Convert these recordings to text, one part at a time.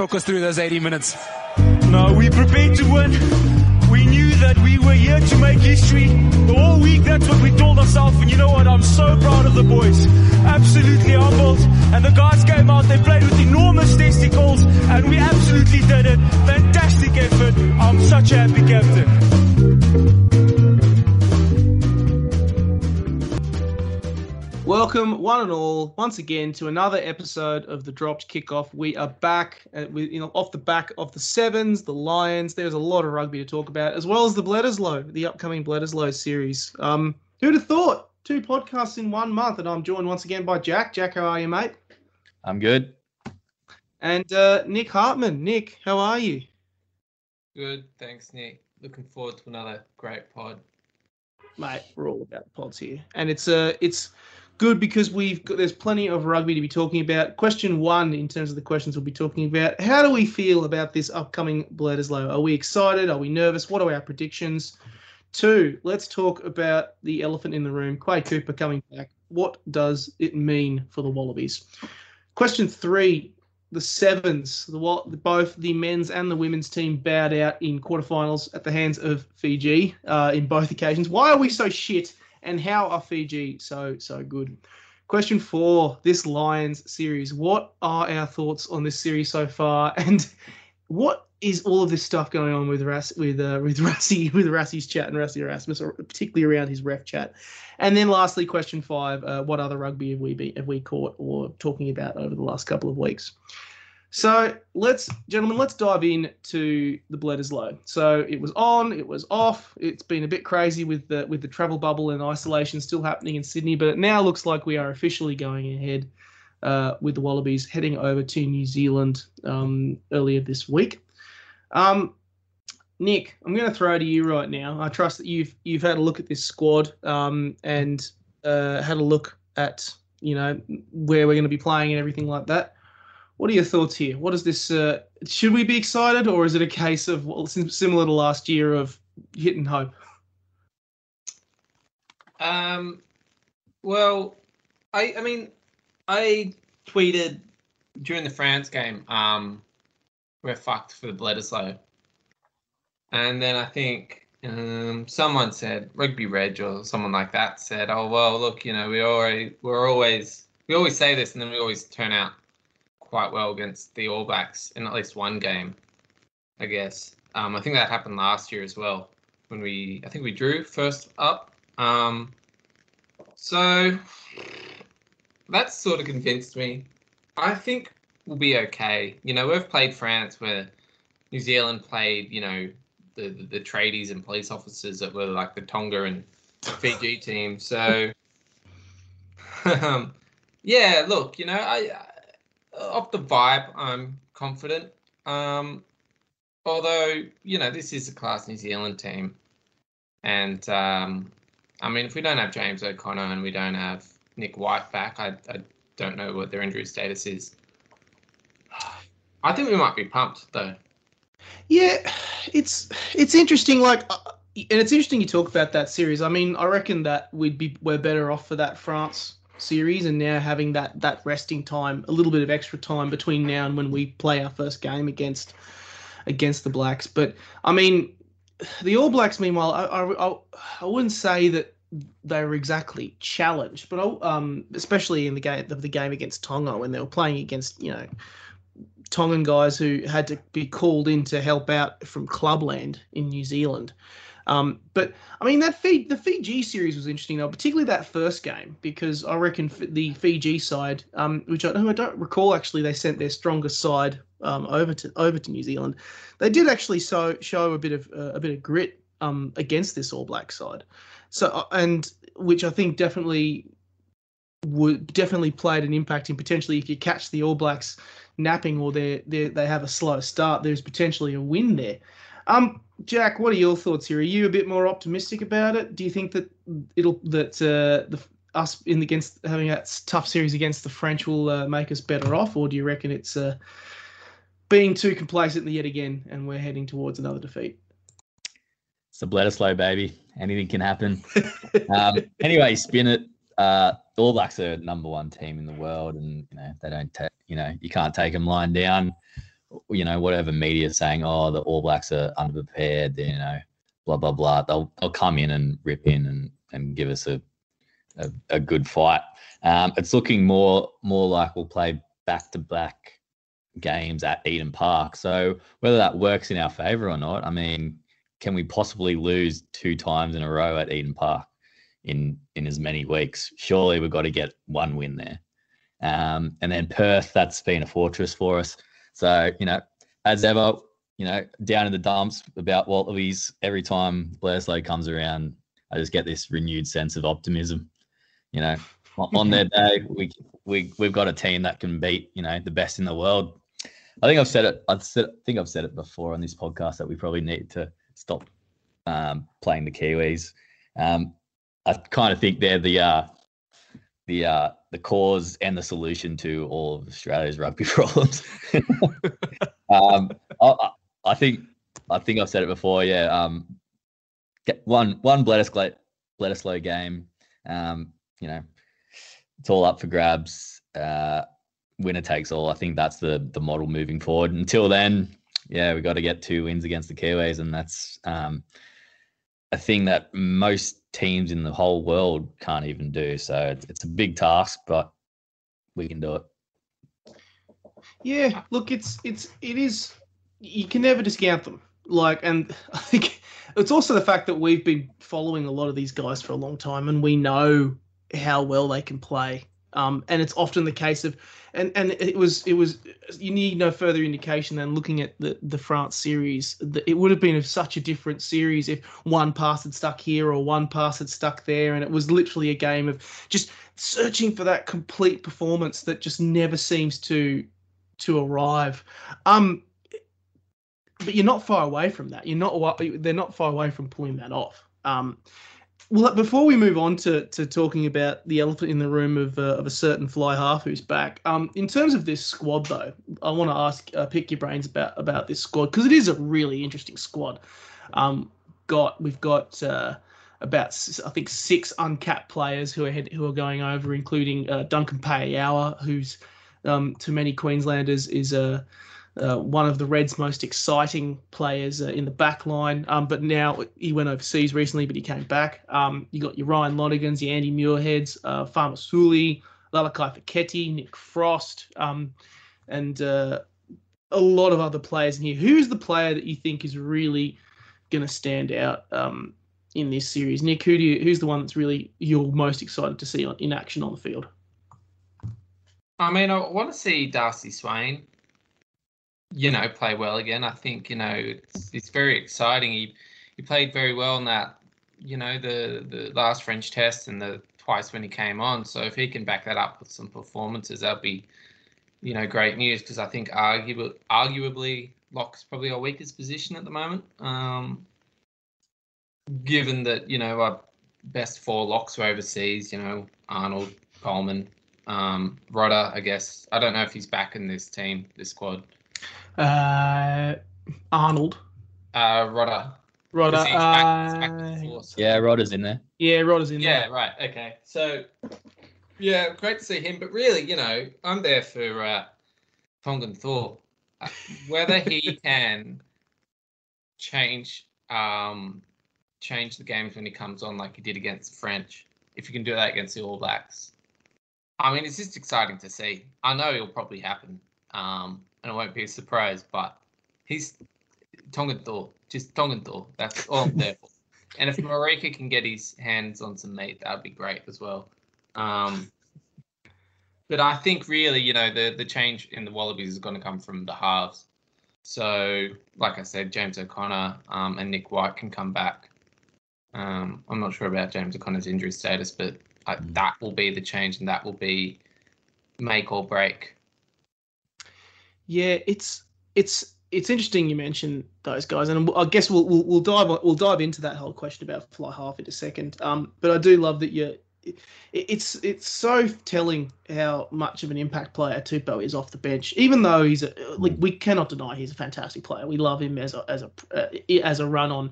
talk us through those 80 minutes. No, we prepared to win. We knew that we were here to make history. The whole week, that's what we told ourselves. And you know what? I'm so proud of the boys. Absolutely humbled. And the guys came out, they played with enormous testicles, and we absolutely did it. Fantastic effort. I'm such a happy captain. Welcome, one and all, once again to another episode of the Dropped Kickoff. We are back, at, we, you know, off the back of the Sevens, the Lions. There's a lot of rugby to talk about, as well as the Bledisloe, the upcoming Bledisloe series. Um, who'd have thought? Two podcasts in one month, and I'm joined once again by Jack. Jack, how are you, mate? I'm good. And uh, Nick Hartman. Nick, how are you? Good, thanks, Nick. Looking forward to another great pod. Mate, we're all about pods here, and it's uh, it's good because we've got there's plenty of rugby to be talking about. Question one, in terms of the questions we'll be talking about, how do we feel about this upcoming Bledisloe? Are we excited? Are we nervous? What are our predictions? Two, let's talk about the elephant in the room, Quade Cooper coming back. What does it mean for the Wallabies? Question three, the Sevens, the both the men's and the women's team bowed out in quarterfinals at the hands of Fiji uh, in both occasions. Why are we so shit? And how are Fiji so so good? Question four: This Lions series. What are our thoughts on this series so far, and what is all of this stuff going on with Ras with uh, with Rassie with Rassie's chat and Rassie Erasmus, or particularly around his ref chat? And then lastly, question five: uh, What other rugby have we been, have we caught or talking about over the last couple of weeks? So let's, gentlemen, let's dive in to the Bledisloe. So it was on, it was off. It's been a bit crazy with the with the travel bubble and isolation still happening in Sydney, but it now looks like we are officially going ahead uh, with the Wallabies heading over to New Zealand um, earlier this week. Um, Nick, I'm going to throw to you right now. I trust that you've you've had a look at this squad um, and uh, had a look at you know where we're going to be playing and everything like that. What are your thoughts here? What is this? Uh, should we be excited, or is it a case of well, similar to last year of hitting hope? Um, well, I I mean, I tweeted during the France game, um, we're fucked for the Bledisloe, and then I think um, someone said Rugby Reg or someone like that said, "Oh well, look, you know, we already we're always we always say this, and then we always turn out quite well against the All Blacks in at least one game, I guess. Um, I think that happened last year as well when we I think we drew first up. Um, so that sort of convinced me. I think we'll be okay. You know, we've played France where New Zealand played, you know, the, the, the tradies and police officers that were like the Tonga and Fiji team. So, um, yeah, look, you know, I, I off the vibe, I'm confident. Um, although, you know, this is a class New Zealand team. And um, I mean, if we don't have James O'Connor and we don't have Nick White back, I, I don't know what their injury status is. I think we might be pumped though. Yeah, it's it's interesting. Like, uh, and it's interesting you talk about that series. I mean, I reckon that we'd be we're better off for that France series, and now having that that resting time, a little bit of extra time between now and when we play our first game against against the Blacks. But I mean, the All Blacks, meanwhile, I I, I wouldn't say that they were exactly challenged, but um, especially in the game of the game against Tonga when they were playing against you know Tongan guys who had to be called in to help out from Clubland in New Zealand. Um, but I mean that Fiji, the Fiji series was interesting though, particularly that first game because I reckon the Fiji side, um, which I, I, don't recall actually, they sent their strongest side um, over to over to New Zealand. They did actually so, show a bit of uh, a bit of grit um, against this All Black side. So uh, and which I think definitely would definitely played an impact in potentially if you catch the All Blacks napping or they they have a slow start, there's potentially a win there. Um, Jack, what are your thoughts here? Are you a bit more optimistic about it? Do you think that it'll that uh, the us in against having that tough series against the French will uh, make us better off, or do you reckon it's uh, being too complacent yet again and we're heading towards another defeat? It's a Bledisloe, baby. Anything can happen. um, anyway, spin it. Uh, All Blacks are number one team in the world, and you know they don't. Ta- you know you can't take them lying down. You know, whatever media saying, oh, the All Blacks are underprepared, you know, blah blah blah. They'll they'll come in and rip in and and give us a a, a good fight. Um, it's looking more more like we'll play back to back games at Eden Park. So whether that works in our favour or not, I mean, can we possibly lose two times in a row at Eden Park in in as many weeks? Surely we've got to get one win there. Um, and then Perth, that's been a fortress for us. So you know, as ever, you know, down in the dumps about Wallabies every time Bledisloe comes around. I just get this renewed sense of optimism. You know, on their day, we we we've got a team that can beat you know the best in the world. I think I've said it. I've said, I think I've said it before on this podcast that we probably need to stop um, playing the Kiwis. Um, I kind of think they're the uh, the uh, the cause and the solution to all of Australia's rugby problems. um, I, I, think I think I've said it before. Yeah, um, one one Bledisloe Bledisloe game. Um, you know, it's all up for grabs. Uh, winner takes all. I think that's the the model moving forward. Until then, yeah, we got to get two wins against the Kiwis, and that's um, a thing that most teams in the whole world can't even do. So it's, a big task, but we can do it. Yeah, look, it's it's it is. You can never discount them. Like, and I think it's also the fact that we've been following a lot of these guys for a long time, and we know how well they can play. Um, and it's often the case of, and and it was it was you need no further indication than looking at the the France series. It would have been such a different series if one pass had stuck here or one pass had stuck there, and it was literally a game of just searching for that complete performance that just never seems to to arrive. Um, but you're not far away from that. You're not. They're not far away from pulling that off. Um, well, before we move on to, to talking about the elephant in the room of, uh, of a certain fly half who's back, um, in terms of this squad though, I want to ask, uh, pick your brains about about this squad because it is a really interesting squad. Um, got we've got uh, about I think six uncapped players who are head, who are going over, including uh, Duncan Paia'aua, who's um, to many Queenslanders is a uh, one of the Reds' most exciting players uh, in the back line. Um, but now he went overseas recently, but he came back. Um, you got your Ryan Lonergans, your Andy Muirheads, uh, Suli, Lalakai Foketi, Nick Frost, um, and uh, a lot of other players in here. Who's the player that you think is really going to stand out um, in this series? Nick, who do you, who's the one that's really you're most excited to see on, in action on the field? I mean, I want to see Darcy Swain you know, play well again. I think you know it's it's very exciting. He he played very well in that you know the the last French test and the twice when he came on. So if he can back that up with some performances, that'd be you know great news because I think arguably arguably Lock's probably our weakest position at the moment. Um, given that you know our best four locks are overseas, you know Arnold, Coleman, um, Rodda. I guess I don't know if he's back in this team, this squad. Uh, Arnold. Uh, Rodda. Rodda. Back, back uh. Yeah, Rodda's in there. yeah, Rodda's in Yeah, there. right. Okay. So, yeah, great to see him. But really, you know, I'm there for uh, Tongan Thor. Uh, Whether he can change um, change the games when he comes on like he did against the French, if you can do that against the All Blacks, I mean, it's just exciting to see. I know it'll probably happen, um, and it won't be a surprise, but he's Tongan Thor, just Tongan Thor. That's all I'm there for. And if Marika can get his hands on some meat, that'd be great as well. Um, but I think really, you know, the the change in the Wallabies is going to come from the halves. So, like I said, James O'Connor um, and Nick White can come back. Um, I'm not sure about James O'Connor's injury status, but I, that will be the change, and that will be make or break. Yeah, it's it's it's interesting you mentioned those guys, and I guess we'll we'll, we'll dive we'll dive into that whole question about fly half in a second. Um, but I do love that you. It, it's it's so telling how much of an impact player Tupou is off the bench. Even though he's a, like we cannot deny he's a fantastic player. We love him as a as a uh, as a run on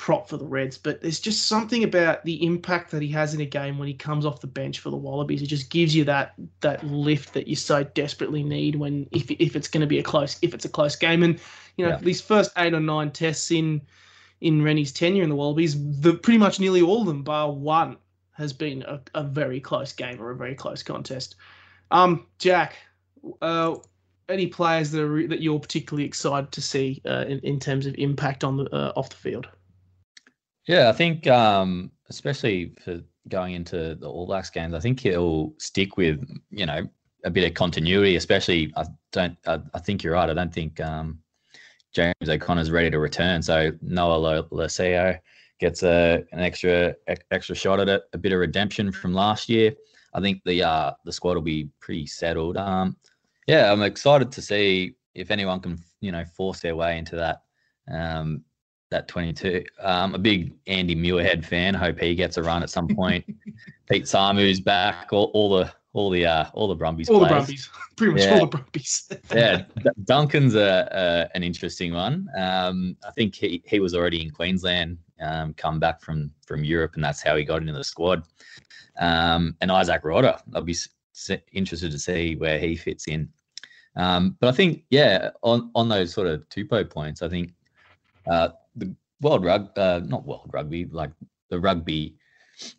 prop for the Reds, but there's just something about the impact that he has in a game when he comes off the bench for the Wallabies. It just gives you that that lift that you so desperately need when if if it's going to be a close if it's a close game. And you know Yeah. these first eight or nine tests in in Rennie's tenure in the Wallabies, the pretty much nearly all of them, bar one, has been a, a very close game or a very close contest. Um, Jack, uh, any players that are that you're particularly excited to see uh, in in terms of impact on the uh, off the field? Yeah, I think um, especially for going into the All Blacks games, I think he'll stick with you know a bit of continuity. Especially, I don't. I, I think you're right. I don't think um, James O'Connor's ready to return. So Noah Lolesio gets a an extra extra shot at it. A bit of redemption from last year. I think the uh, the squad will be pretty settled. Um, yeah, I'm excited to see if anyone can you know force their way into that. Um, that 22. Um, a big Andy Muirhead fan. Hope he gets a run at some point. Pete Samu's back. All, all the all the uh, all the Brumbies. All the. Brumbies, pretty much Yeah. all the Brumbies. Yeah, Duncan's a, a an interesting one. Um, I think he, he was already in Queensland, um, come back from from Europe, and that's how he got into the squad. Um, and Izack Rodda, I'll be interested to see where he fits in. Um, but I think, yeah, on on those sort of Tupou points, I think uh, the world rug, uh, not world rugby, like the rugby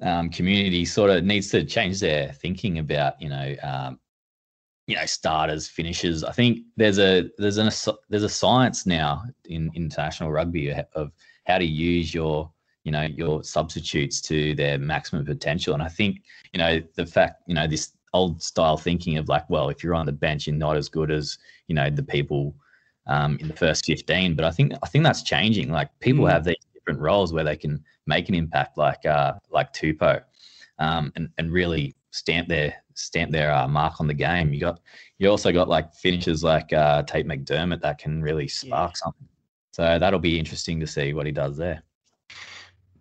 um, community, sort of needs to change their thinking about, you know, um, you know, starters, finishers. I think there's a there's an there's a science now in international rugby of how to use your you know your substitutes to their maximum potential. And I think you know the fact you know this old style thinking of like, well, if you're on the bench, you're not as good as you know the people um, in the first 15. But I think I think that's changing. Like people Mm. have these different roles where they can make an impact, like uh, like Tupou, um, and and really stamp their stamp their uh, mark on the game. You got you also got like finishers like uh, Tate McDermott that can really spark something. So that'll be interesting to see what he does there.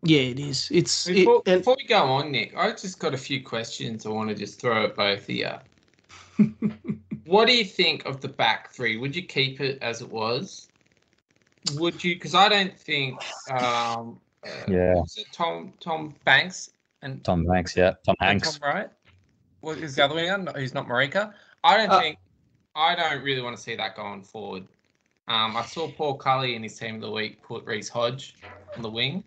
yeah, it is. It's Before, and before we go on, Nick, I just got a few questions I want to just throw at both of you. what do you think of the back three? Would you keep it as it was? Would you? Because I don't think. Um, uh, Yeah. was it Tom Tom Banks and Tom Banks, yeah, Tom Hanks. Tom Wright. What is the other one? Who's not Marika? I don't Uh, think. I don't really want to see that going forward. Um, I saw Paul Cully in his team of the week put Reece Hodge on the wing.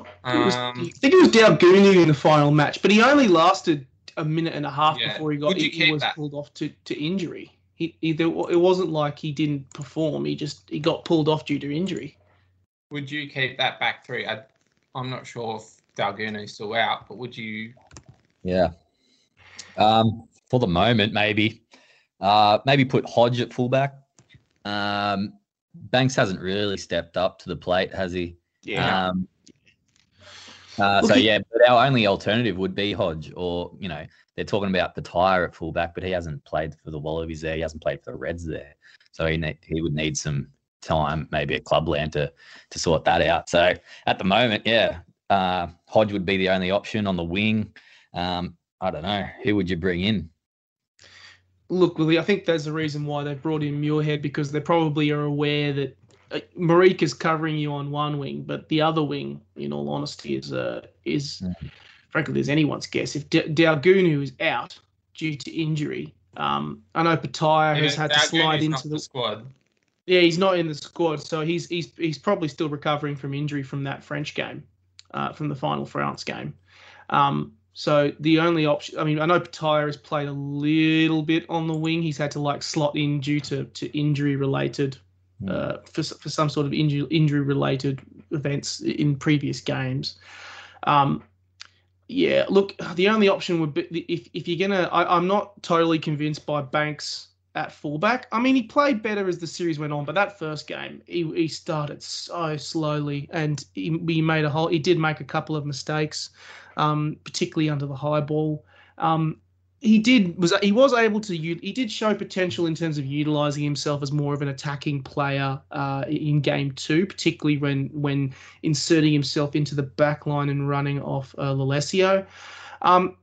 it was, Um, I think it was Daugunu in the final match, but he only lasted a minute and a half Yeah. before he got he, he was that? pulled off to, to injury. He, he there, it wasn't like he didn't perform. He just he got pulled off due to injury. Would you keep that back three? I, I'm not sure if Daugunu's still out, but would you? Yeah. Um, for the moment, maybe. Uh, maybe put Hodge at fullback. Um, Banks hasn't really stepped up to the plate, has he? Yeah. Um, uh, so yeah, but our only alternative would be Hodge, or you know, they're talking about Petaia at fullback, but he hasn't played for the Wallabies there. He hasn't played for the Reds there, so he ne- he would need some time, maybe at Clubland to to sort that out. So at the moment, yeah, uh, Hodge would be the only option on the wing. Um, I don't know who would you bring in. Look, Willie, I think there's a reason why they brought in Muirhead because they probably are aware that uh, Marika is covering you on one wing, but the other wing, in all honesty, is uh, is Mhm. frankly is anyone's guess. If D- Daugunu is out due to injury, um, I know Petaia has had to slide into the the squad. yeah, he's not in the squad, so he's he's he's probably still recovering from injury from that French game, uh, from the final France game. Um, so the only option, I mean, I know Petaia has played a little bit on the wing. He's had to like slot in due to to injury related, Hmm. Uh, for for some sort of injury injury related events in previous games. Um, yeah, look, the only option would be if if you're gonna. I, I'm not totally convinced by Banks at fullback. I mean, he played better as the series went on, but that first game, he, he started so slowly, and he, he made a whole. He did make a couple of mistakes, um, particularly under the high ball. Um, he did was he was able to he did show potential in terms of utilizing himself as more of an attacking player uh, in game two, particularly when when inserting himself into the back line and running off uh, Lolesio. Um,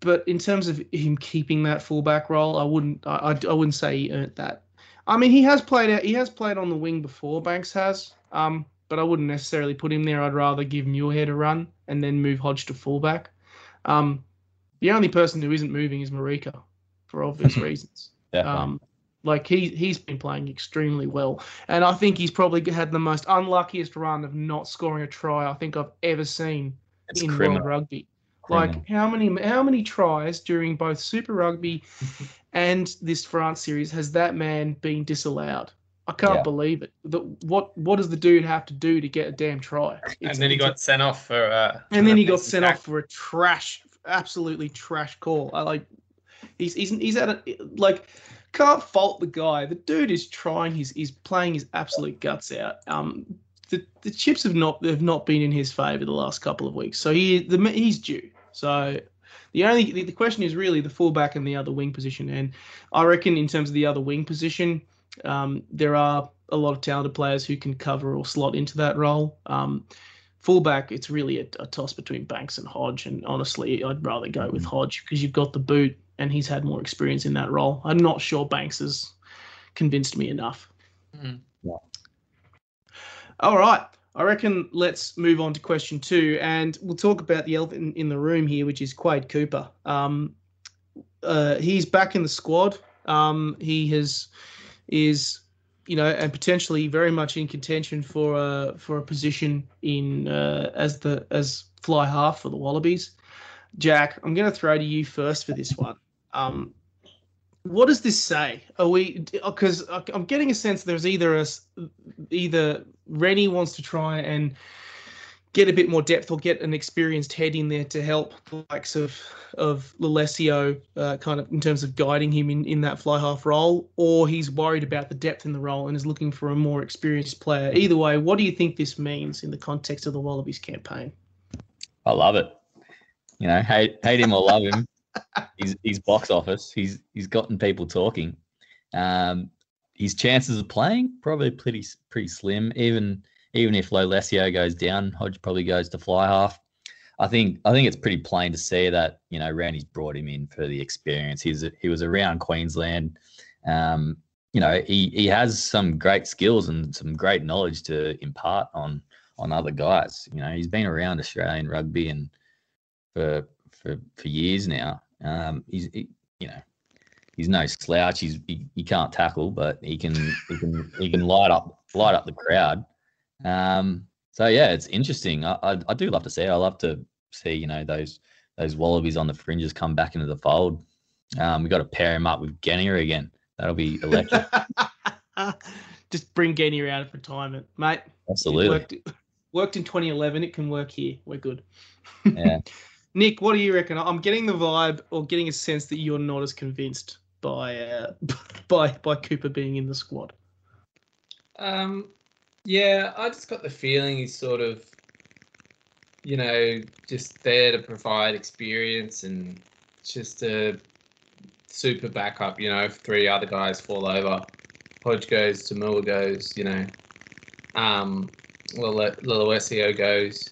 but in terms of him keeping that fullback role, I wouldn't I, I, wouldn't say he earned that. I mean, he has played he has played on the wing before. Banks has. Um, but I wouldn't necessarily put him there. I'd rather give Muirhead a run and then move Hodge to fullback. Um, the only person who isn't moving is Marika, for obvious reasons. Um, like he he's been playing extremely well, and I think he's probably had the most unluckiest run of not scoring a try I think I've ever seen it's in criminal. World Rugby. criminal. Like how many how many tries during both Super Rugby and this France series has that man been disallowed? I can't Yeah. believe it. The, what what does the dude have to do to get a damn try? and then he got sent off for. Uh, and then he got sent tackle. off for a trash, absolutely trash call. I like he's he's he's at a like can't fault the guy. The dude is trying. He's he's playing his absolute guts out. Um, the the chips have not have not been in his favor the last couple of weeks. So he the he's due. So. The only the, the question is really the fullback and the other wing position, and I reckon in terms of the other wing position, um, there are a lot of talented players who can cover or slot into that role. Um, fullback, it's really a, a toss between Banks and Hodge. And honestly, I'd rather go with Hodge because you've got the boot and he's had more experience in that role. I'm not sure Banks has convinced me enough. Mm. Yeah. All right. I reckon let's move on to question two, and we'll talk about the elephant in, in the room here, which is Quade Cooper. Um, uh, he's back in the squad. Um, he has is you know, and potentially very much in contention for a for a position in uh, as the as fly half for the Wallabies. Jack, I'm going to throw to you first for this one. Um, what does this say? Are we because I'm getting a sense there's either a either Rennie wants to try and get a bit more depth or get an experienced head in there to help the likes of of Lolesio uh, kind of in terms of guiding him in, in that fly half role, or he's worried about the depth in the role and is looking for a more experienced player. Either way, what do you think this means in the context of the Wallabies campaign? I love it. You know, hate hate him or love him, he's he's box office. He's he's gotten people talking. Um, his chances of playing probably pretty pretty slim. Even even if Lolesio goes down, Hodge probably goes to fly half. I think I think it's pretty plain to see that you know Rennie's brought him in for the experience. He's he was around Queensland. Um, you know he he has some great skills and some great knowledge to impart on on other guys. You know he's been around Australian rugby and for for for years now. Um, he's he, you know he's no slouch. He's he, he can't tackle, but he can he can he can light up light up the crowd. Um, so yeah, it's interesting. I, I I do love to see. It. I love to see you know those those wallabies on the fringes come back into the fold. Um, we got to pair him up with Genia again. That'll be electric. Just bring Genia out of retirement, mate. Absolutely. worked, worked in 2011. It can work here. We're good. Yeah. Nick, what do you reckon? I'm getting the vibe or getting a sense that you're not as convinced by uh, by by Cooper being in the squad. Um, yeah, I just got the feeling he's sort of, you know, just there to provide experience and just a super backup. You know, if three other guys fall over, Hodge goes, Tamua goes, you know, um, Lolesio goes.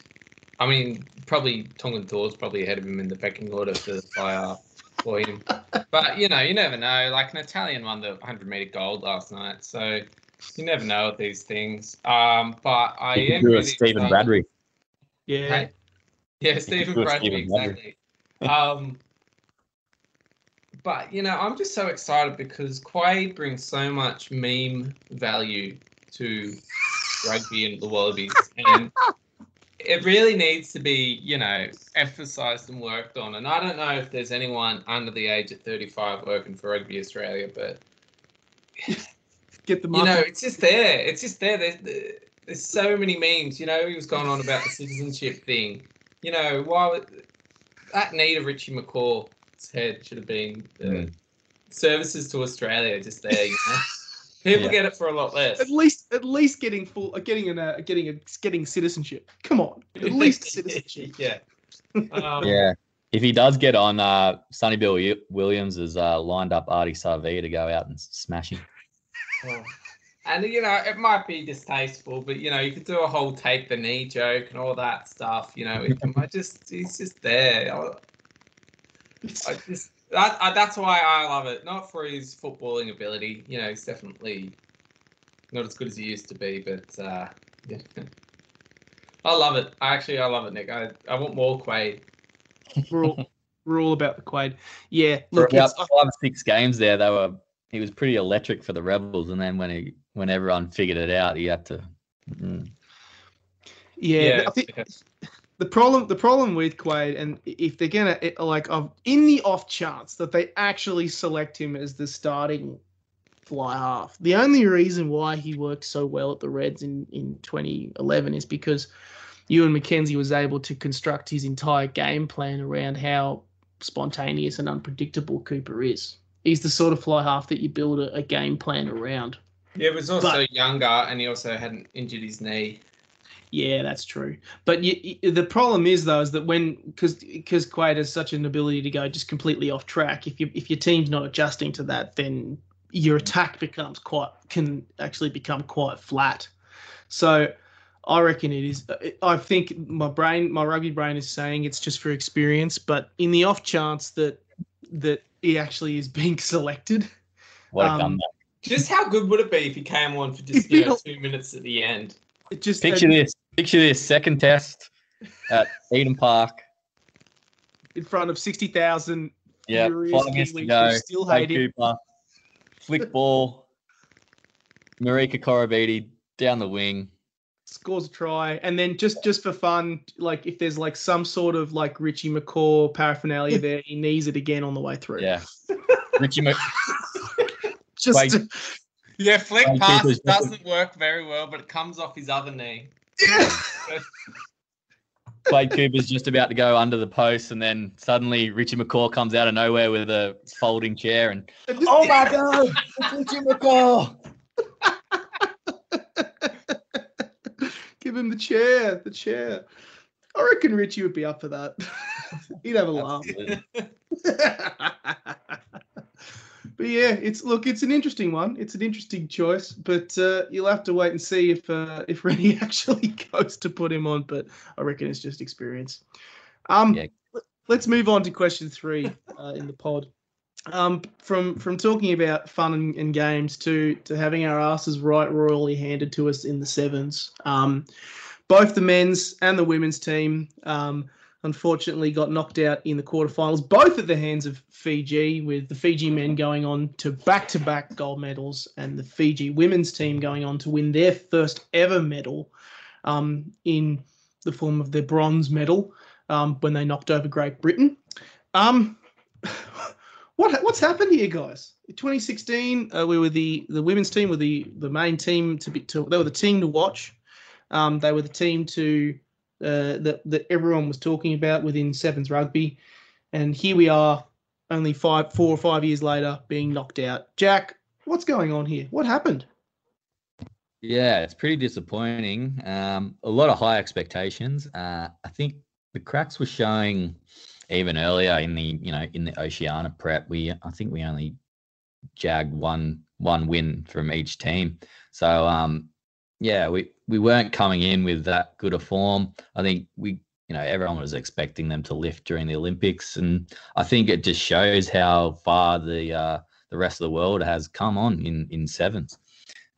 I mean, probably Tongan Thor's probably ahead of him in the pecking order for the fire for him. But you know, you never know. Like an Italian won the 100 meter gold last night, so you never know these things. Um, but I He am drew a really Steven excited- Bradbury. Yeah. Hey? Yeah, Steven do Bradbury, Steven Bradbury. exactly. um, but you know, I'm just so excited because Quade brings so much meme value to rugby and the Wallabies, and it really needs to be, you know, emphasised and worked on. And I don't know if there's anyone under the age of 35 working for Rugby Australia, but Get the you know, it's just there. It's just there. There's, there's so many memes. You know, he was going on about the citizenship thing. You know, why would that need of Richie McCaw's head should have been uh, Mm. services to Australia just there. You know, people Yeah. get it for a lot less. at least at least getting full uh, getting an uh, getting a getting citizenship. Come on. At least citizenship. yeah. Um, Yeah. If he does get on, uh, Sonny Bill Williams has uh, lined up Ardie Savea to go out and smash him. Well, And you know, it might be distasteful, but you know, you could do a whole take the knee joke and all that stuff. You know, it might just he's just there. I, I just that I, that's why I love it. Not for his footballing ability. You know, he's definitely not as good as he used to be, but uh, yeah. I love it. Actually, I love it, Nick. I, I want more Quade. We're all, we're all about the Quade. Yeah, For look, about it's, five six games there, they were. He was pretty electric for the Rebels, and then when he when everyone figured it out, he had to. mm, yeah. I think the problem the problem with Quade, and if they're gonna it- like, of in the off chance that they actually select him as the starting fly half, the only reason why he worked so well at the Reds in in 2011 is because Ewen McKenzie was able to construct his entire game plan around how spontaneous and unpredictable Cooper is. He's the sort of fly half that you build a, a game plan around. Yeah, he was also But- younger, and he also hadn't injured his knee. Yeah, that's true. But you, you, the problem is though is that when because because Quade has such an ability to go just completely off track. If you if your team's not adjusting to that, then your attack becomes quite can actually become quite flat. So I reckon it is. I think my brain, my rugby brain, is saying it's just for experience. But in the off chance that that he actually is being selected, What a Um! Just how good would it be if he came on for just you know, two minutes at the end? it just Picture this. Picture this. Second test at Eden Park. in front of sixty thousand. Yeah, Furious five minutes to Kiwis go. still Play hate. Cooper. Flick ball. Marika Koroibete down the wing. Scores a try, and then just just for fun, like if there's like some sort of like Richie McCaw paraphernalia there, he knees it again on the way through. Yeah. Richie McCaw. just Wait. to- Yeah, flick Like, pass Cooper's- doesn't work very well, but it comes off his other knee. yeah. Quade Cooper's just about to go under the post, and then suddenly Richie McCaw comes out of nowhere with a folding chair, and And oh my god, it's Richie McCaw! Him the chair, the chair. I reckon Richie would be up for that. He'd have a laugh. but yeah, it's look, it's an interesting one. It's an interesting choice, but uh, you'll have to wait and see if uh, if Rennie actually goes to put him on. But I reckon it's just experience. Um, Yeah. let's move on to question three uh, in the pod. Um, from from talking about fun and, and games to to having our asses right royally handed to us in the sevens. Um, both the men's and the women's team um, unfortunately got knocked out in the quarterfinals, both at the hands of Fiji, with the Fiji men going on to back to back gold medals and the Fiji women's team going on to win their first ever medal um, in the form of their bronze medal um, when they knocked over Great Britain. What what's happened here, guys? In 2016, uh, we were the the women's team were the the main team to be to, they were the team to watch. Um, they were the team to uh, that that everyone was talking about within sevens rugby, and here we are, only five, four or five years later, being knocked out. Jack, what's going on here? What happened? Yeah, it's pretty disappointing. Um, a lot of high expectations. Uh, I think the cracks were showing even earlier in the you know in the Oceania prep. We I think we only jagged one one win from each team. So um, yeah, we we weren't coming in with that good a form. I think we you know everyone was expecting them to lift during the Olympics, and I think it just shows how far the uh, the rest of the world has come on in in sevens.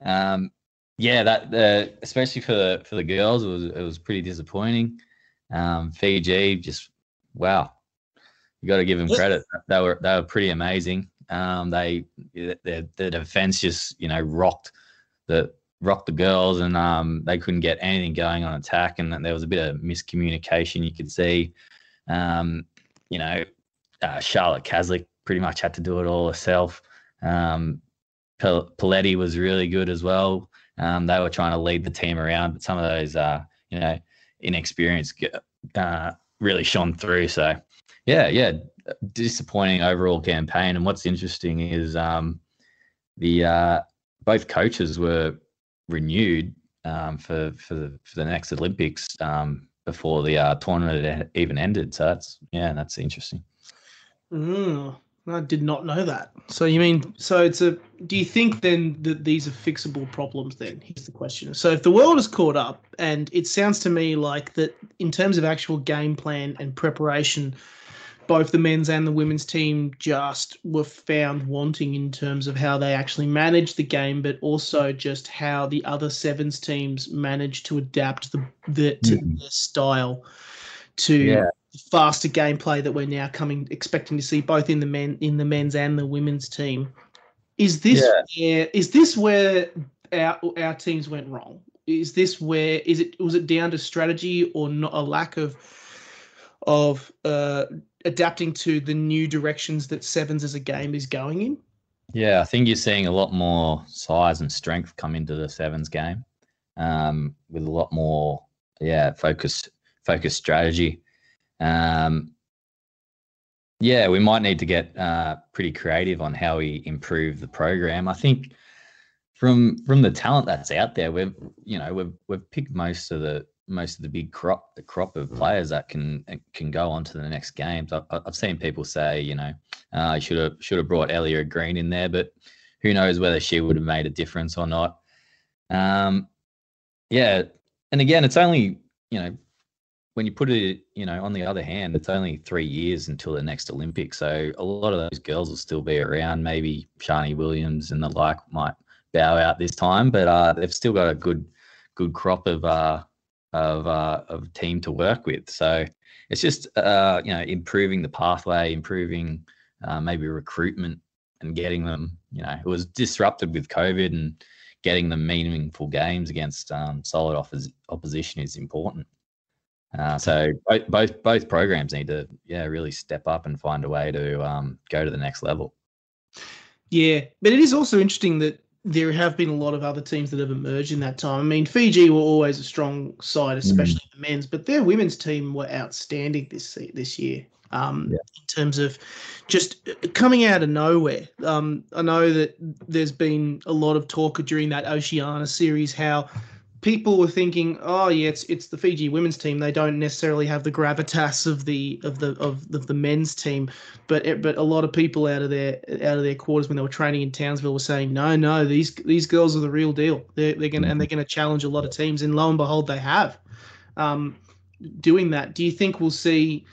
Um, yeah, that the especially for the for the girls, it was it was pretty disappointing. Um, Fiji just wow, you got to give them credit. They were they were pretty amazing. Um, they their the defense just you know rocked the rocked the girls, and um, they couldn't get anything going on attack, and then there was a bit of miscommunication you could see. Um, you know, uh, Charlotte Caslick pretty much had to do it all herself. Um, Paletti was really good as well. Um, they were trying to lead the team around, but some of those, uh, you know, inexperience uh, really shone through. So, yeah, yeah, disappointing overall campaign. And what's interesting is um, the uh, both coaches were renewed um, for for the, for the next Olympics um, before the uh, tournament even ended. So that's yeah, that's interesting. Mm, I did not know that. So you mean so it's a do you think then that these are fixable problems then? Here's the question. So if the world is caught up and it sounds to me like that in terms of actual game plan and preparation both the men's and the women's team just were found wanting in terms of how they actually managed the game, but also just how the other sevens teams managed to adapt the, the to their style to Yeah. faster gameplay that we're now coming expecting to see both in the men in the men's and the women's team. Is this yeah. where is this where our our teams went wrong? Is this where is it was it down to strategy or not a lack of of uh, adapting to the new directions that sevens as a game is going in? Yeah, I think you're seeing a lot more size and strength come into the sevens game, um, with a lot more, yeah, focus, focus strategy. Um, yeah, we might need to get uh, pretty creative on how we improve the program. I think from from the talent that's out there, we've you know we've we've picked most of the most of the big crop the crop of players that can can go on to the next games. I've, I've seen people say, you know, uh, should have should have brought Ellia Green in there, but who knows whether she would have made a difference or not. Um, yeah, and again, it's only you know when you put it, you know, on the other hand, it's only three years until the next Olympics, so a lot of those girls will still be around. Maybe Sharni Williams and the like might bow out this time, but uh, they've still got a good good crop of uh, of uh, of team to work with. So it's just uh, you know improving the pathway, improving uh, maybe recruitment, and getting them. You know, it was disrupted with COVID, and getting them meaningful games against um, solid offers, opposition is important. Uh, so both, both both programs need to yeah really step up and find a way to um, go to the next level. Yeah, but it is also interesting that there have been a lot of other teams that have emerged in that time. I mean, Fiji were always a strong side, especially the men's, but their women's team were outstanding this this year. Um, Yeah. In terms of just uh, coming out of nowhere. Um, I know that there's been a lot of talk during that Oceania series how people were thinking, oh yeah, it's it's the Fiji women's team. They don't necessarily have the gravitas of the of the of the, the men's team, but it, but a lot of people out of their out of their quarters when they were training in Townsville were saying, no, no, these these girls are the real deal. They're they're gonna and they're gonna challenge a lot of teams, and lo and behold, they have. Um, doing that, do you think we'll see?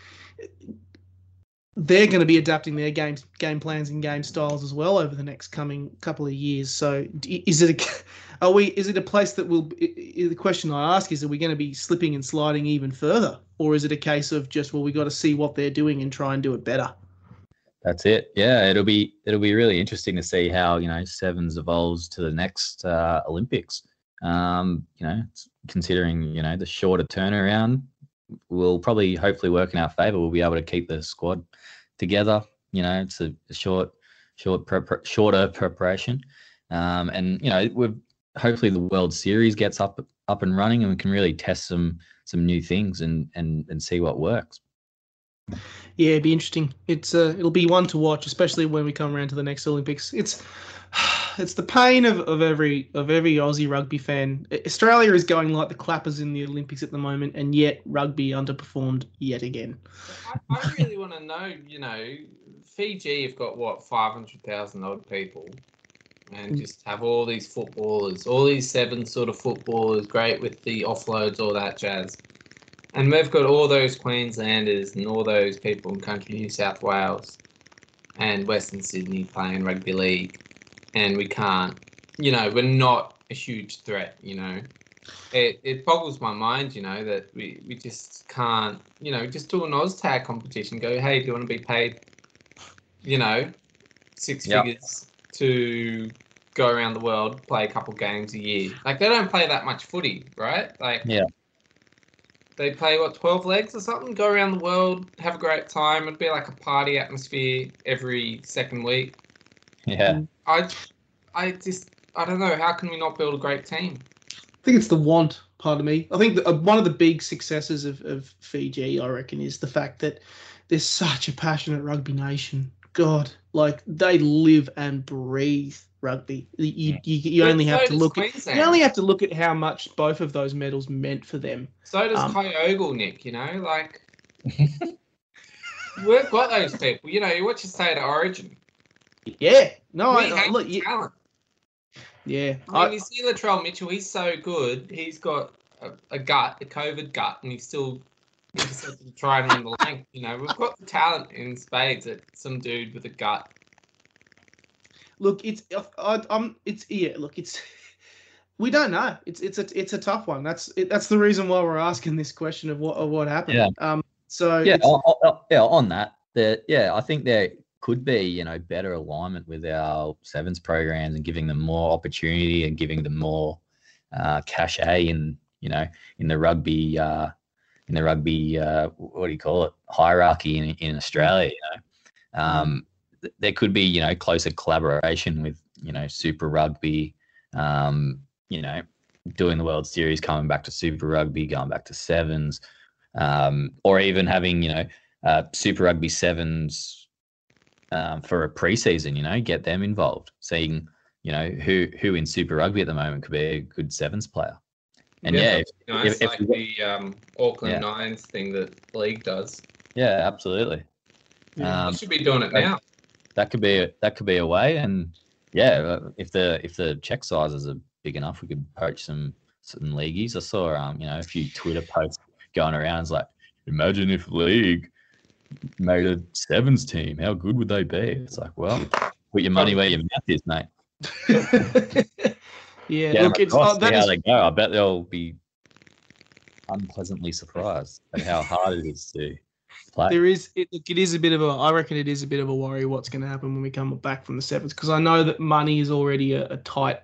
They're going to be adapting their game game plans and game styles as well over the next coming couple of years. So, is it a are we? Is it a place that will? The question I ask is: Are we going to be slipping and sliding even further, or is it a case of just well, we got to see what they're doing and try and do it better? That's it. Yeah, it'll be it'll be really interesting to see how you know sevens evolves to the next uh, Olympics. Um, you know, considering you know the shorter turnaround, will probably hopefully work in our favor. We'll be able to keep the squad together. You know, it's a, short short prep, shorter preparation, um, and you know we've hopefully the World Series gets up up and running, and we can really test some some new things and and and see what works. Yeah, it'd be interesting. It's uh, it'll be one to watch, especially when we come around to the next Olympics. It's it's the pain of, of every of every Aussie rugby fan. Australia is going like the clappers in the Olympics at the moment, and yet rugby underperformed yet again. I, I really want to know, you know, Fiji have got what, 500,000 odd people and Mm. just have all these footballers, all these seven sort of footballers, great with the offloads, all that jazz. And we've got all those Queenslanders and all those people in country New South Wales and Western Sydney playing rugby league. And we can't, you know, we're not a huge threat, you know it, it boggles my mind, you know, that we, we just can't, you know, just do an OzTag competition. Go, hey, do you want to be paid, you know, six Yep. figures to go around the world, play a couple games a year? Like, they don't play that much footy, right? Like, Yeah. They play, what, 12 legs or something? Go around the world, have a great time. It'd be like a party atmosphere every second week. Yeah, I, I just, I don't know. How can we not build a great team? I think it's the want part of me. I think that, uh, one of the big successes of, of Fiji, I reckon, is the fact that there's such a passionate rugby nation. God, like they live and breathe rugby. You you, you only so have to does look. At, you only have to look at how much both of those medals meant for them. So does Um, Kyogle, Nick, you know, like we've got those people. You know, what you say to Origin. Yeah, no, we I, have look, the yeah, talent. yeah. I mean, I, you see Latrell Mitchell, he's so good. He's got a, a gut, a COVID gut, and he's still we just have to try and run the length. You know, we've got the talent in spades that some dude with a gut. Look, it's I, I'm it's yeah. Look, it's we don't know. It's it's a it's a tough one. That's it, that's the reason why we're asking this question of what of what happened. Yeah. Um. So yeah, it's- on, on- yeah. On that, there, yeah, I think there could be you know better alignment with our sevens programs and giving them more opportunity and giving them more uh, cachet in you know in the rugby uh, in the rugby uh, what do you call it hierarchy in in Australia. You know, um, th- there could be you know closer collaboration with you know Super Rugby. Um, you know, doing the World Series, coming back to Super Rugby, going back to sevens, um, or even having you know uh, Super Rugby sevens um, for a preseason. You know, get them involved, seeing you know who who in Super Rugby at the moment could be a good sevens player. And Yeah, yeah, if- nice, if- if like we- the um, Auckland Yeah. Nines thing that the league does. yeah, absolutely. Yeah. Um, we should be doing it that- now. that could be a, that could be a way. And yeah, uh, if the if the check sizes are big enough, we could poach some some leagueies. I saw um you know a few Twitter posts going around. It's like, imagine if league made a sevens team. How good would they be? It's like, well, put your money where your mouth is, mate. yeah. Get look, it's uh, that see how is they go. I bet they'll be unpleasantly surprised at how hard it is to play. there is it, look, it is a bit of a I reckon it is a bit of a worry what's going to happen when we come back from the sevens because I know that money is already a, a tight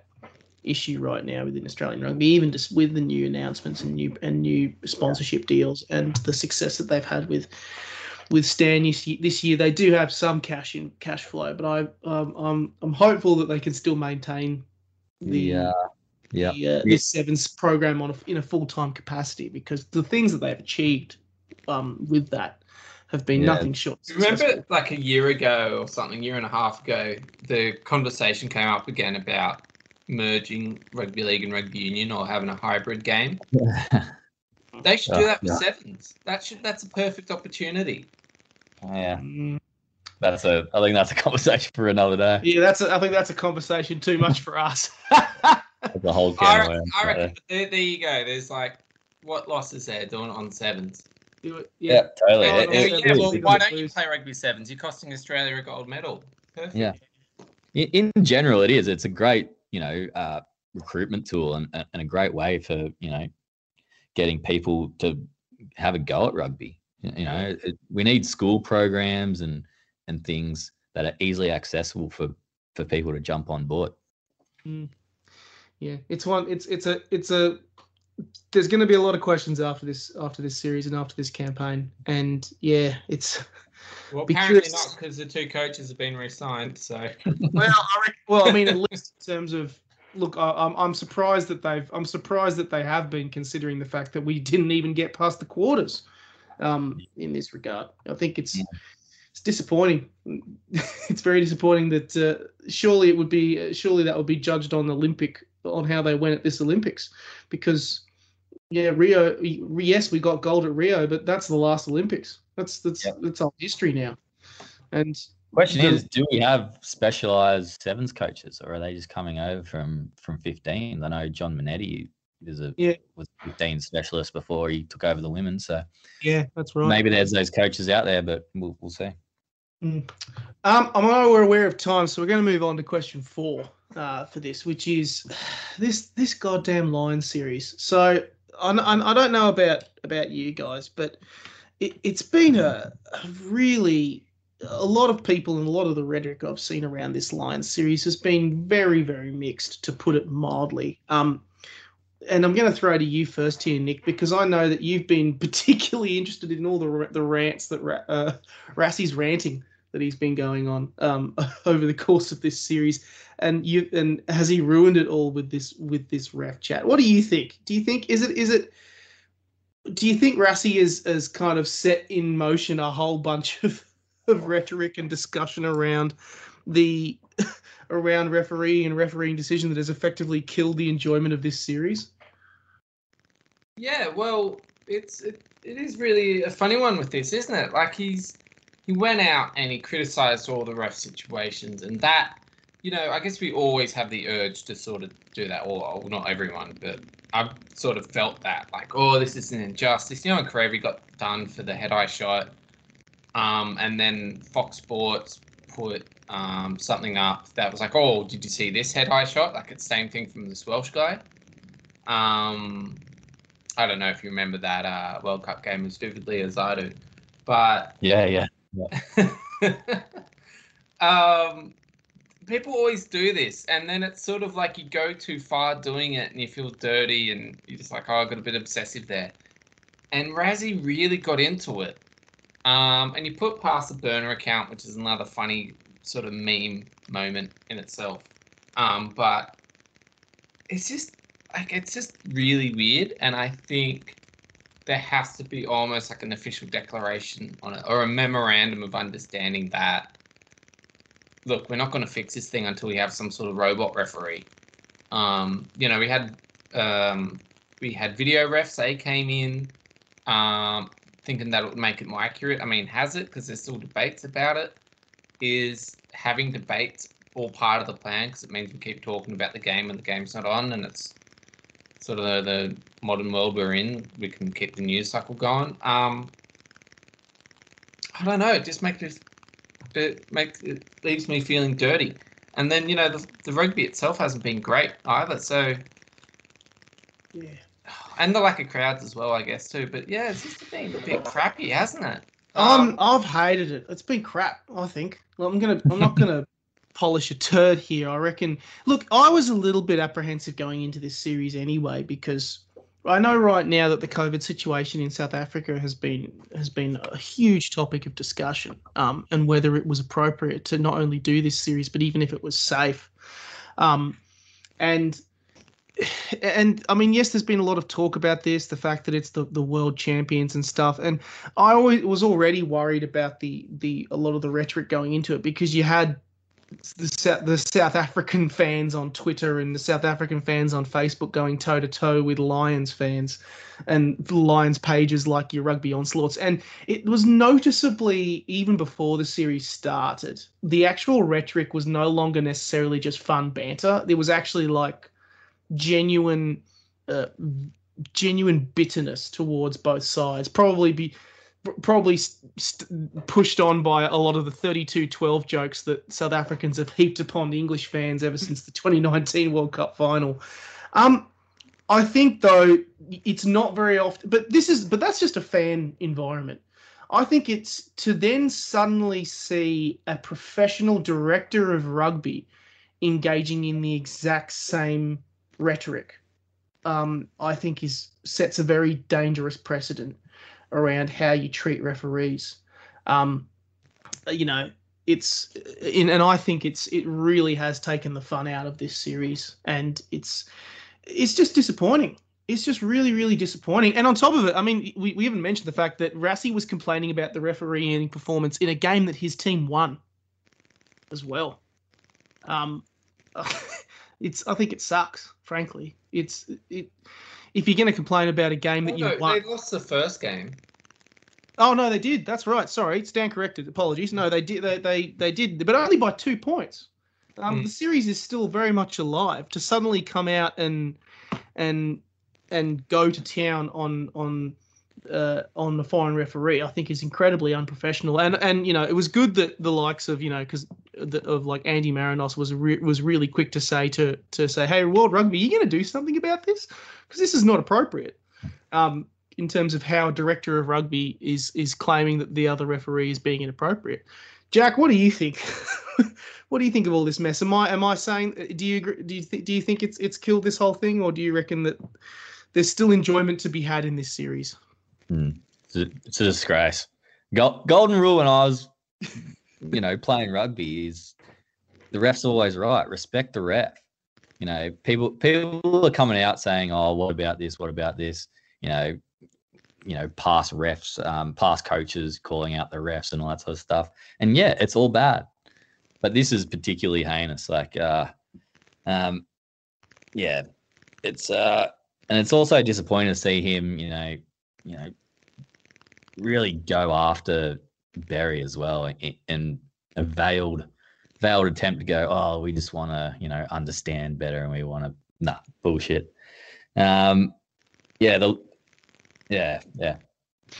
issue right now within Australian rugby, even just with the new announcements and new and new sponsorship deals and the success that they've had with with Stan this year, this year they do have some cash in cash flow, but I um, I'm I'm hopeful that they can still maintain the Yeah, yeah. the, uh, this sevens program on a, in a full time capacity because the things that they've achieved um, with that have been Yeah. nothing short. of successful. Remember, like a year ago or something, year and a half ago, the conversation came up again about merging rugby league and rugby union or having a hybrid game. They should do that for yeah. sevens. That should that's a perfect opportunity. yeah. Mm, That's a. I think that's a conversation for another day. yeah, that's a, I think that's a conversation too much for us. That's a whole I reckon, I reckon there, there you go. There's like what losses there doing it on sevens. Do it, there. Yeah, totally. Yeah, Oh, It- it- yeah, it it is well, why don't you play rugby sevens? You're costing Australia a gold medal. Perfect. Yeah. in, in general, it is. It's a great, you know, uh, recruitment tool and, and a great way for you know getting people to have a go at rugby. You you know, it, we need school programs and and things that are easily accessible for for people to jump on board. Mm. yeah, it's one. It's it's a it's a. There's going to be a lot of questions after this after this series and after this campaign, and yeah, it's Well, Be apparently curious- not because the two coaches have been re-signed. So well, I reckon, well, I mean, at least in terms of look, I, I'm I'm surprised that they've I'm surprised that they have been considering the fact that we didn't even get past the quarters, um, in this regard. I think it's Yeah. it's disappointing. it's very disappointing that uh, surely it would be surely that would be judged on Olympic on how they went at this Olympics, because yeah, Rio. Yes, we got gold at Rio, but that's the last Olympics. That's that's that's our history now, and Question The- is, do we have specialized sevens coaches, or are they just coming over from from 15? I know John Manenti is a Yeah. was a 15 specialist before he took over the women, so yeah, that's right. maybe there's those coaches out there, but we'll we'll see. Um, I know we're aware of time, so we're going to move on to question four uh, for this, which is this this goddamn Lions series. So I, I, I don't know about about you guys, but it, it's been a, a really a lot of people and a lot of the rhetoric I've seen around this Lions series has been very very mixed, to put it mildly. Um, and I'm going to throw to you first here, Nick, because I know that you've been particularly interested in all the the rants that uh, Rassie's ranting that he's been going on um, over the course of this series, and you and has he ruined it all with this with this ref chat? What do you think? Do you think is it is it? Do you think Rassie is has kind of set in motion a whole bunch of, of rhetoric and discussion around the around referee and refereeing decision that has effectively killed the enjoyment of this series? yeah, well, it's it, it is really a funny one with this, isn't it? Like he's he went out and he criticized all the ref situations, and that you know, I guess we always have the urge to sort of do that. Or well, not everyone, but I've sort of felt that like, oh, this is an injustice. You know, when Kerevi got done for the head eye shot, um, and then Fox Sports put um, something up that was like, oh, did you see this head eye shot? Like it's same thing from this Welsh guy. Um, I don't know if you remember that uh, World Cup game as vividly as I do, but Yeah, yeah. um, people always do this, and then it's sort of like you go too far doing it, and you feel dirty, and you're just like, oh, I got a bit obsessive there. And Rassie really got into it, um, and you put past the burner account, which is another funny sort of meme moment in itself. Um, but it's just like it's just really weird, and I think there has to be almost like an official declaration on it or a memorandum of understanding that look, we're not going to fix this thing until we have some sort of robot referee. Um, you know, we had um, we had video refs. They came in um, thinking that would make it more accurate. I mean, has it? Because there's still debates about it. Is having debates all part of the plan? Because it means we keep talking about the game and the game's not on, and it's sort of the, the modern world we're in. We can keep the news cycle going. Um, I don't know. It just makes me it makes it leaves me feeling dirty. And then you know the, the rugby itself hasn't been great either. So Yeah. And the lack of crowds as well, I guess too. But yeah, it's just been a bit crappy, hasn't it? Um, Um, I've hated it. It's been crap. I think. Well, I'm gonna. I'm not gonna polish a turd here. I reckon. Look, I was a little bit apprehensive going into this series anyway because I know right now that the COVID situation in South Africa has been has been a huge topic of discussion, um, and whether it was appropriate to not only do this series but even if it was safe, um, and and I mean, yes, there's been a lot of talk about this, the fact that it's the, the world champions and stuff. And I always was already worried about the the a lot of the rhetoric going into it because you had the the South African fans on Twitter and the South African fans on Facebook going toe to toe with Lions fans and Lions pages like your rugby onslaughts. And it was noticeably even before the series started, the actual rhetoric was no longer necessarily just fun banter. There was actually like genuine uh, genuine bitterness towards both sides probably be probably st- pushed on by a lot of the 32-12 jokes that South Africans have heaped upon the English fans ever since the 2019 World Cup final. Um I think though it's not very often but this is but that's just a fan environment. I think it's to then suddenly see a professional director of rugby engaging in the exact same rhetoric, um, I think is sets a very dangerous precedent around how you treat referees. Um, you know, it's in, and I think it's it really has taken the fun out of this series, and it's it's just disappointing. It's just really, really disappointing. And on top of it, I mean, we, we haven't mentioned the fact that Rassie was complaining about the refereeing performance in a game that his team won as well. Um, it's I think it sucks. Frankly, it's it. If you're going to complain about a game that Oh, you no, won, they lost the first game. oh no, they did. That's right. Sorry, stand corrected. Apologies. No, they did. They they, they did, but only by two points. Um, Hmm. The series is still very much alive. To suddenly come out and and and go to town on on uh, on the foreign referee, I think is incredibly unprofessional. And and you know, it was good that the likes of you know because of like Andy Marinos was re- was really quick to say to to say, hey, World Rugby, you're going to do something about this because this is not appropriate. Um, in terms of how a director of rugby is is claiming that the other referee is being inappropriate. Jack, what do you think? what do you think of all this mess? Am I am I saying? Do you do you think do you think it's it's killed this whole thing, or do you reckon that there's still enjoyment to be had in this series? It's a, it's a disgrace. Gol- golden rule when I was, you know, playing rugby is the ref's always right. Respect the ref. You know, people people are coming out saying, "Oh, what about this? What about this?" You know, you know, past refs, um, past coaches calling out the refs and all that sort of stuff. And yeah, it's all bad, but this is particularly heinous. Like, uh, um, yeah, it's uh, and it's also disappointing to see him. You know, you know, really go after Berry as well in, in a veiled veiled attempt to go, oh, we just want to, you know, understand better and we want to, nah, bullshit. Um, yeah, the yeah, yeah.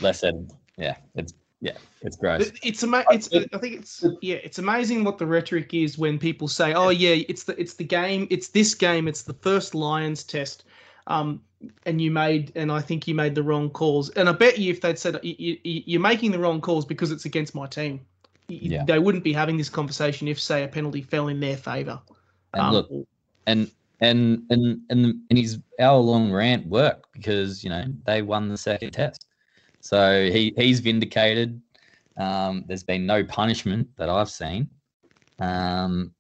Less said. Yeah, it's yeah, it's gross. It- It's ama- It's I think it's yeah. It's amazing what the rhetoric is when people say, "Oh yeah, it's the it's the game. It's this game. It's the first Lions test." Um, and you made and I think you made the wrong calls. And I bet you if they'd said "You- you're making the wrong calls because it's against my team, Yeah. they wouldn't be having this conversation if say a penalty fell in their favour. And Um, look, and and and and and his hour long rant worked because you know they won the second test, so he he's vindicated. Um, there's been no punishment that I've seen, um,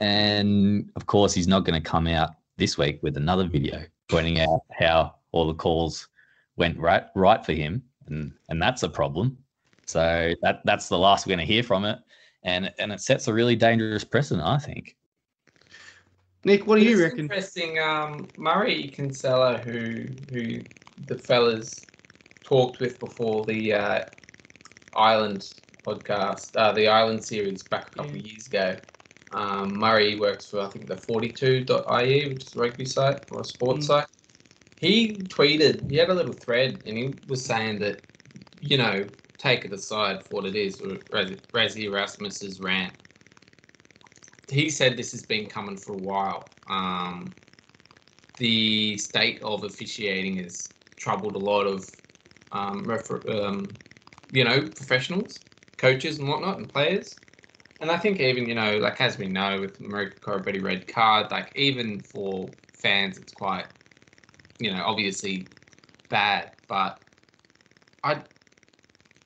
and of course he's not going to come out this week with another video pointing out how all the calls went right right for him, and and that's a problem. So that that's the last we're going to hear from it, and and it sets a really dangerous precedent, I think. Nick, what do you It's reckon? Interesting. Um, Murray Kinsella, who who the fellas talked with before the uh, Island podcast, uh, the Island series back a couple of years ago. Um, Murray works for I think the 42.ie, which is a rugby site or a sports Mm. site. He tweeted, he had a little thread, and he was saying that, you know, take it aside for what it is, Rassie Rassie Erasmus's rant he said this has been coming for a while. Um, the state of officiating has troubled a lot of, um, refer- um, you know, professionals, coaches and whatnot, and players. And I think even you know, like as we know with Marika Koroibete red card, like even for fans, it's quite, you know, obviously bad. But I,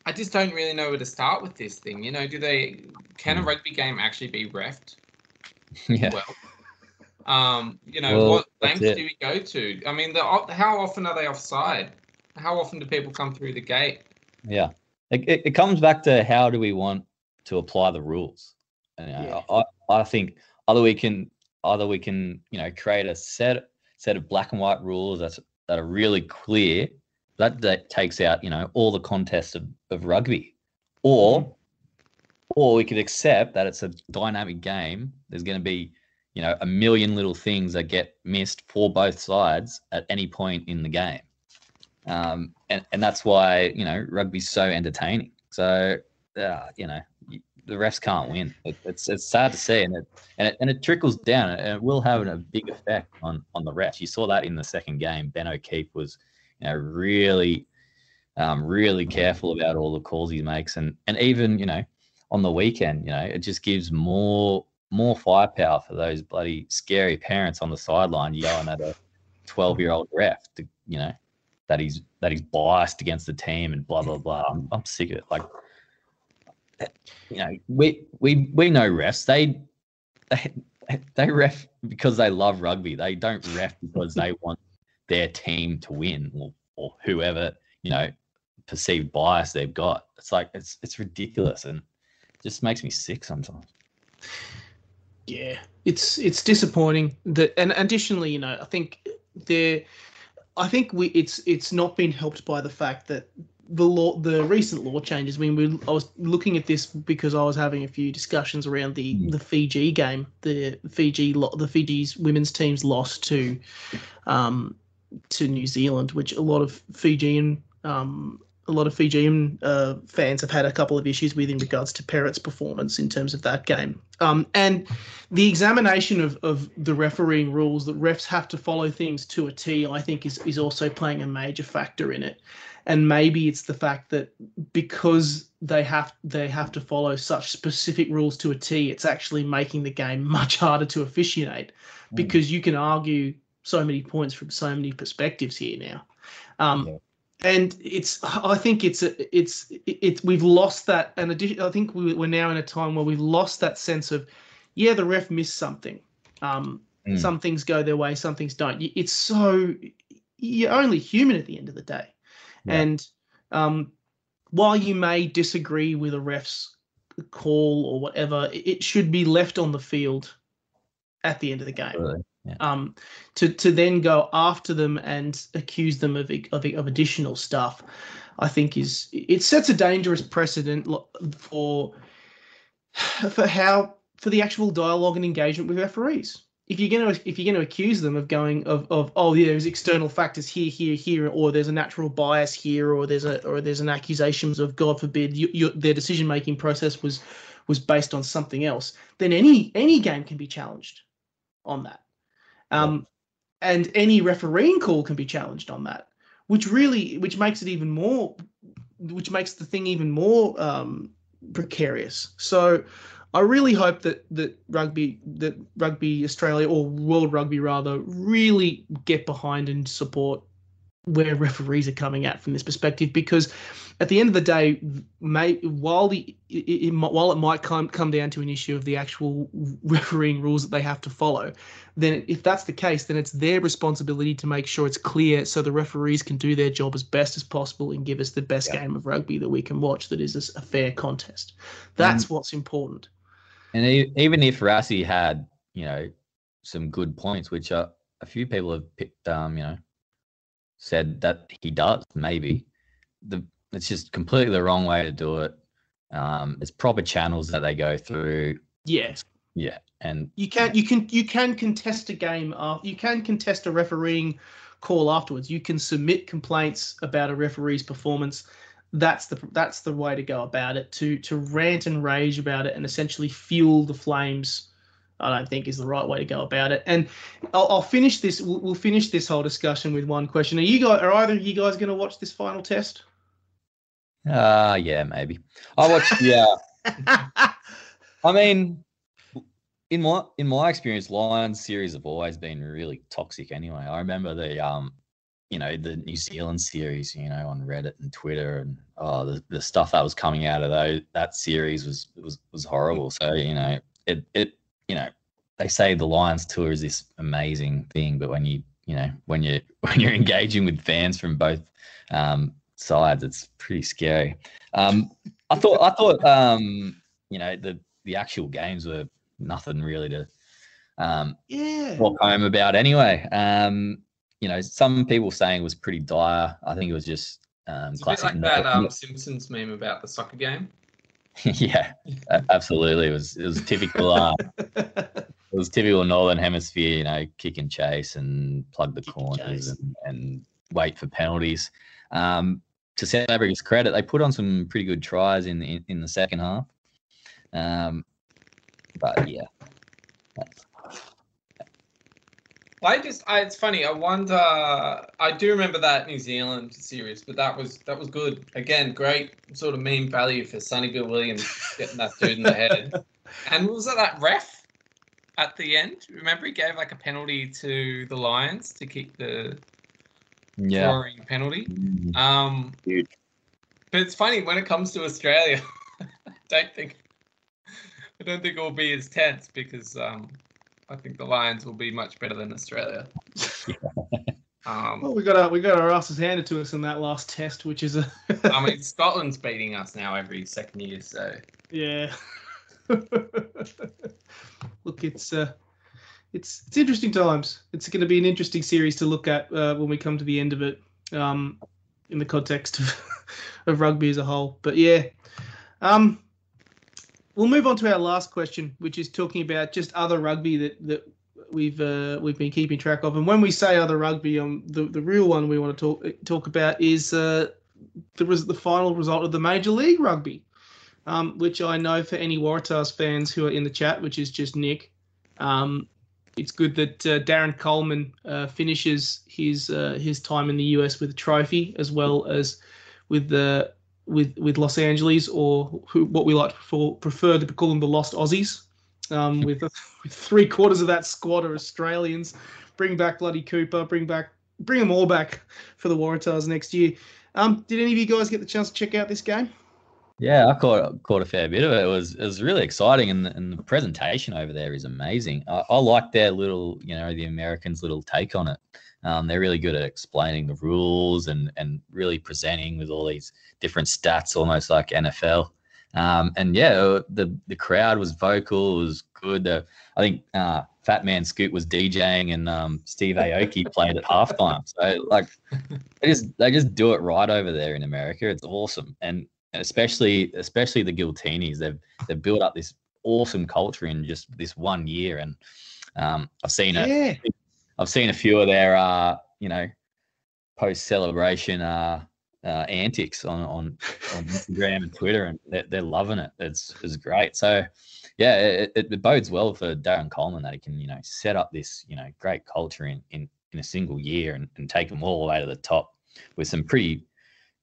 I just don't really know where to start with this thing. You know, do they can a Hmm. rugby game actually be refed? yeah. well. Um, you know, Well, what lengths do we go to? I mean, the, how often are they offside? How often do people come through the gate? Yeah. It, it, it comes back to how do we want to apply the rules? And, you know, I, I think either we can either we can, you know, create a set set of black and white rules that's that are really clear. That, that takes out, you know, all the contests of, of rugby. Or or we could accept that it's a dynamic game. There's going to be, you know, a million little things that get missed for both sides at any point in the game. Um, and, and that's why, you know, rugby's so entertaining. So, uh, you know, the refs can't win. It, it's it's sad to see, and it, and it and it trickles down, and it will have a big effect on on the refs. You saw that in the second game. Ben O'Keeffe was, you know, really, um, really careful about all the calls he makes, and and even you know, on the weekend, you know, it just gives more more firepower for those bloody scary parents on the sideline yelling at a twelve year old ref to you know that he's that he's biased against the team and blah blah blah. I'm, I'm sick of it. Like, you know, we we we know refs. They they they ref because they love rugby. They don't ref because they want their team to win or or whoever you know perceived bias they've got. It's like it's it's ridiculous and it just makes me sick sometimes. Yeah, it's it's disappointing that, and additionally, you know, I think there, I think we it's it's not been helped by the fact that the law, the recent law changes. I mean, we, I was looking at this because I was having a few discussions around the Mm. the Fiji game. The Fiji, the Fiji's women's teams lost to, um, to New Zealand, which a lot of Fijian um, a lot of Fijian uh, fans have had a couple of issues with in regards to Perrett's performance in terms of that game. Um, and the examination of, of the refereeing rules that refs have to follow things to a T, I think, is, is also playing a major factor in it. And maybe it's the fact that because they have they have to follow such specific rules to a T, it's actually making the game much harder to officiate Mm. because you can argue so many points from so many perspectives here now. Um, Yeah. And it's, I think it's, a, it's, it's, we've lost that. And addition, I think we, we're now in a time where we've lost that sense of, yeah, the ref missed something. Um, Mm. Some things go their way, some things don't. It's so, you're only human at the end of the day. Yeah. And um, while you may disagree with a ref's call or whatever, it- should be left on the field at the end of the game Really. um, to to then go after them and accuse them of, of of additional stuff, I think is it sets a dangerous precedent for for how for the actual dialogue and engagement with referees. If you're going to if you're going to accuse them of going of of oh yeah there's external factors here here here or there's a natural bias here or there's a or there's an accusations of God forbid you, you, their decision making process was was based on something else, then any any game can be challenged on that, um, and any refereeing call can be challenged on that, which really which makes it even more, which makes the thing even more um, precarious. So I really hope that that rugby that rugby Australia or World Rugby rather really get behind and support where referees are coming at from this perspective because at the end of the day may while the it, it, while it might come come down to an issue of the actual refereeing rules that they have to follow then if that's the case then it's their responsibility to make sure it's clear so the referees can do their job as best as possible and give us the best yeah. game of rugby that we can watch that is a fair contest that's what's important and even if Rassie had, you know, some good points, which are, a few people have picked, um, you know, said that he does, maybe. The it's just completely the wrong way to do it. Um, it's proper channels that they go through. Yes. Yeah, and you can you can you can contest a game. After, you can contest a refereeing call afterwards. You can submit complaints about a referee's performance that's the that's the way to go about it. To to rant and rage about it and essentially fuel the flames. I don't think is the right way to go about it. And I'll, I'll finish this. We'll, we'll, finish this whole discussion with one question. Are you guys? Are either of you guys going to watch this final test? Uh yeah, maybe. I watch. Yeah. I mean, in my in my experience, Lions series have always been really toxic. Anyway, I remember the um you know the New Zealand series, you know, on Reddit and Twitter, and oh, the, the stuff that was coming out of those that series was was was horrible. So you know, it it you know, they say the Lions tour is this amazing thing, but when you you know when you when you're engaging with fans from both um, sides, it's pretty scary. Um, I thought I thought um, you know the the actual games were nothing really to um, yeah walk home about anyway. Um, you know, some people saying it was pretty dire. I think it was just um, bit like that um, Simpsons meme about the soccer game. yeah, absolutely. It was it was typical. Uh, it was typical Northern Hemisphere. You know, kick and chase and plug the kick corners and, and, and, wait for penalties. Um, to South Africa's credit, they put on some pretty good tries in in, in the second half. Um, but yeah, that's, I just, I, it's funny. I wonder. I do remember that New Zealand series, but that was that was good. Again, great sort of meme value for Sonny Bill Williams getting that dude in the head. And was that that ref at the end? Remember, he gave like a penalty to the Lions to kick the yeah. scoring penalty. Mm-hmm. Um, Huge. but it's funny when it comes to Australia. I don't think I don't think it will be as tense because um, I think the Lions will be much better than Australia. um, well, we got our we got our asses handed to us in that last test, which is a. I mean, Scotland's beating us now every second year, so. Yeah. Look, it's uh, it's it's interesting times. It's going to be an interesting series to look at uh, when we come to the end of it, um, in the context of, of rugby as a whole. But yeah, um, we'll move on to our last question, which is talking about just other rugby that that we've uh, we've been keeping track of. And when we say other rugby, um, the the real one we want to talk talk about is uh, the the final result of the Major League Rugby, um, which I know for any Waratahs fans who are in the chat, which is just Nick. Um, it's good that uh, Darren Coleman uh, finishes his uh, his time in the US with a trophy, as well as with the with with Los Angeles, or who, what we like to prefer, prefer to call them the Lost Aussies, um, with, with three quarters of that squad are Australians. Bring back bloody Cooper. Bring back bring them all back for the Waratahs next year. Um, did any of you guys get the chance to check out this game? Yeah, I caught caught a fair bit of it. It was it was really exciting, and the, and the presentation over there is amazing. I, I like their little, you know, the Americans' little take on it. Um, they're really good at explaining the rules and and really presenting with all these different stats, almost like NFL. Um, and yeah, the the crowd was vocal. It was good. Uh, I think uh, Fat Man Scoop was DJing, and um, Steve Aoki played at halftime. So like, they just they just do it right over there in America. It's awesome, and especially especially the Giltinis. They've they've built up this awesome culture in just this one year, and Um, I've seen it. Yeah. I've seen a few of their, uh, you know, post celebration uh, uh, antics on, on on Instagram and Twitter, and they're, they're loving it. It's it's great. So, yeah, it, it, bodes well for Darren Coleman that he can, you know, set up this, you know, great culture in in, in a single year and, and take them all the way to the top with some pretty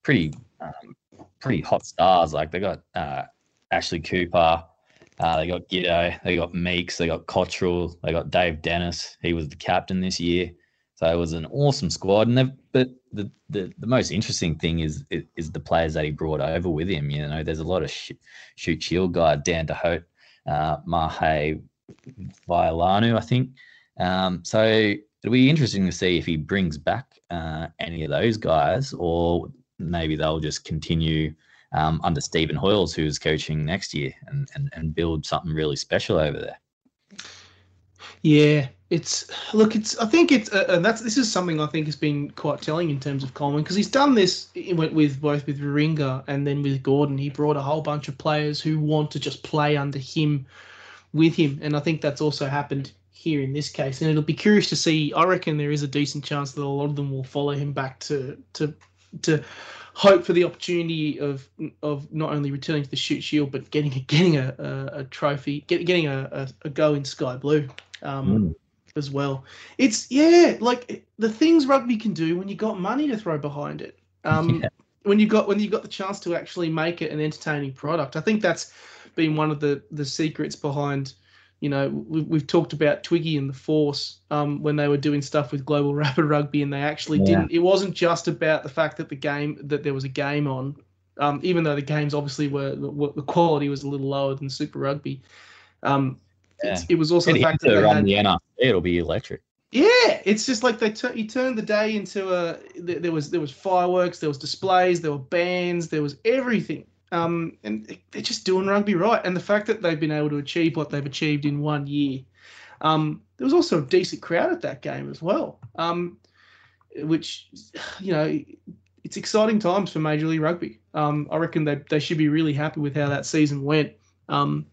pretty um, pretty hot stars. Like they got uh, Ashley Cooper. Uh, they got Giddo, they got Meeks, they got Cottrell, they got Dave Dennis. He was the captain this year, so it was an awesome squad. And they've, but the, the the most interesting thing is is the players that he brought over with him. You know, there's a lot of sh- Shute Shield guy Dan DeHote, uh, Mahe I think. Um, so it'll be interesting to see if he brings back uh, any of those guys, or maybe they'll just continue um, under Stephen Hoiles, who's coaching next year, and, and and build something really special over there. Yeah, it's look, it's I think it's uh, and that's this is something I think has been quite telling in terms of Coleman because he's done this with, with both with Warringah and then with Gordon. He brought a whole bunch of players who want to just play under him, with him, and I think that's also happened here in this case. And it'll be curious to see. I reckon there is a decent chance that a lot of them will follow him back to to to hope for the opportunity of of not only returning to the Shute Shield but getting getting a, a, a trophy, get, getting a, a, a, go in sky blue um, mm. as well. It's yeah, like the things rugby can do when you got money to throw behind it. Um, yeah. When you got when you got the chance to actually make it an entertaining product, I think that's been one of the the secrets behind you know, we've, we've talked about Twiggy and the Force um, when they were doing stuff with Global Rapid Rugby, and they actually yeah. didn't. It wasn't just about the fact that the game that there was a game on, um, even though the games obviously were, were, the quality was a little lower than Super Rugby. Um, yeah. it was also the fact that they had, the NRC, it'll be electric. Yeah, it's just like they tur- you turned the day into a. There was there was fireworks, there was displays, there were bands, there was everything. Um, and they're just doing rugby right. And the fact that they've been able to achieve what they've achieved in one year, um, there was also a decent crowd at that game as well. Um, which, you know, it's exciting times for Major League Rugby. Um, I reckon they, they should be really happy with how that season went. Um,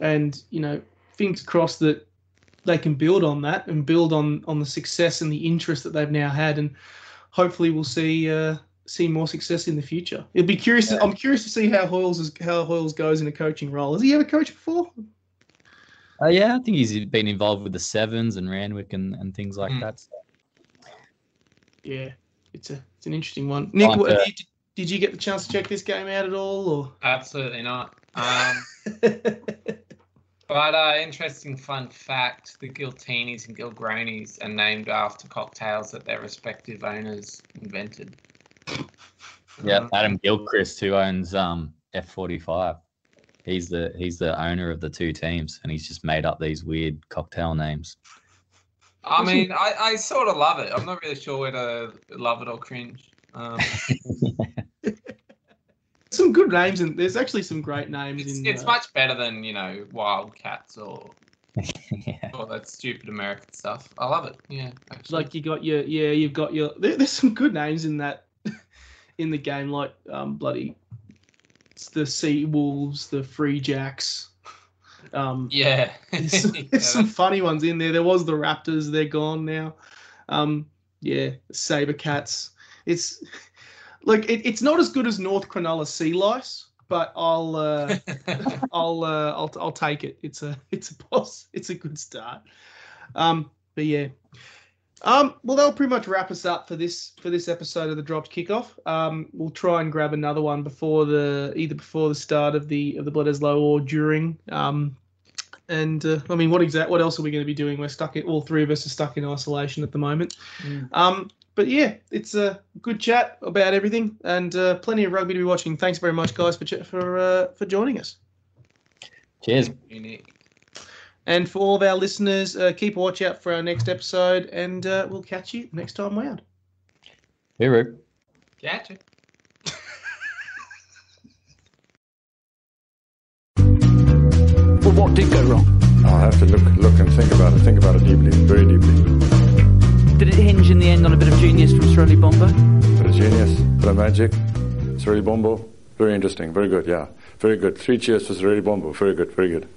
and, you know, fingers crossed that they can build on that and build on, on the success and the interest that they've now had. And hopefully we'll see uh, see more success in the future. It'll be curious. Yeah. I'm curious to see how Hoiles is, how Hoiles goes in a coaching role. Has he ever coached before? Uh, yeah, I think he's been involved with the Sevens and Randwick and, and things like mm. that. So. Yeah, it's a it's an interesting one. Nick, what, you, did you get the chance to check this game out at all? Or absolutely not. Um, but uh, interesting fun fact: the Giltinis and Gilgronis are named after cocktails that their respective owners invented. Yeah, um, Adam Gilchrist, who owns um, F45. He's the he's the owner of the two teams, and he's just made up these weird cocktail names. I mean, I, I sort of love it. I'm not really sure whether love it or cringe. Um, some good names, and there's actually some great names. It's, in, it's uh, much better than you know Wildcats or yeah. all that stupid American stuff. I love it. Yeah, actually. like you got your yeah, you've got your. There, there's some good names in that in the game, like um, bloody it's the Sea Wolves, the Free Jacks. Um, yeah, there's, some, there's some funny ones in there. There was the Raptors; they're gone now. Um, yeah, Saber Cats. It's like it, it's not as good as North Cronulla Sea Lice, but I'll uh, I'll uh, I'll I'll take it. It's a it's a boss. It's a good start. Um, but yeah, um, well, that'll pretty much wrap us up for this for this episode of the Dropped Kickoff. Um, we'll try and grab another one before the either before the start of the of the Bledisloe or during. Um, and uh, I mean, what exact what else are we going to be doing? We're stuck in all three of us are stuck in isolation at the moment. Mm. Um, but yeah, it's a good chat about everything and uh, plenty of rugby to be watching. Thanks very much, guys, for for uh, for joining us. Cheers. And for all of our listeners, uh, keep a watch out for our next episode, and uh, we'll catch you next time round. Hey, Rick. Catch you. well, what did go wrong? I'll have to look, look and think about it. Think about it deeply, very deeply. Did it hinge in the end on a bit of genius from Sireli Bobo? Bit of genius, bit of magic. Sireli Bobo, very interesting, very good. Yeah, very good. Three cheers for Sireli Bobo. Very good, very good.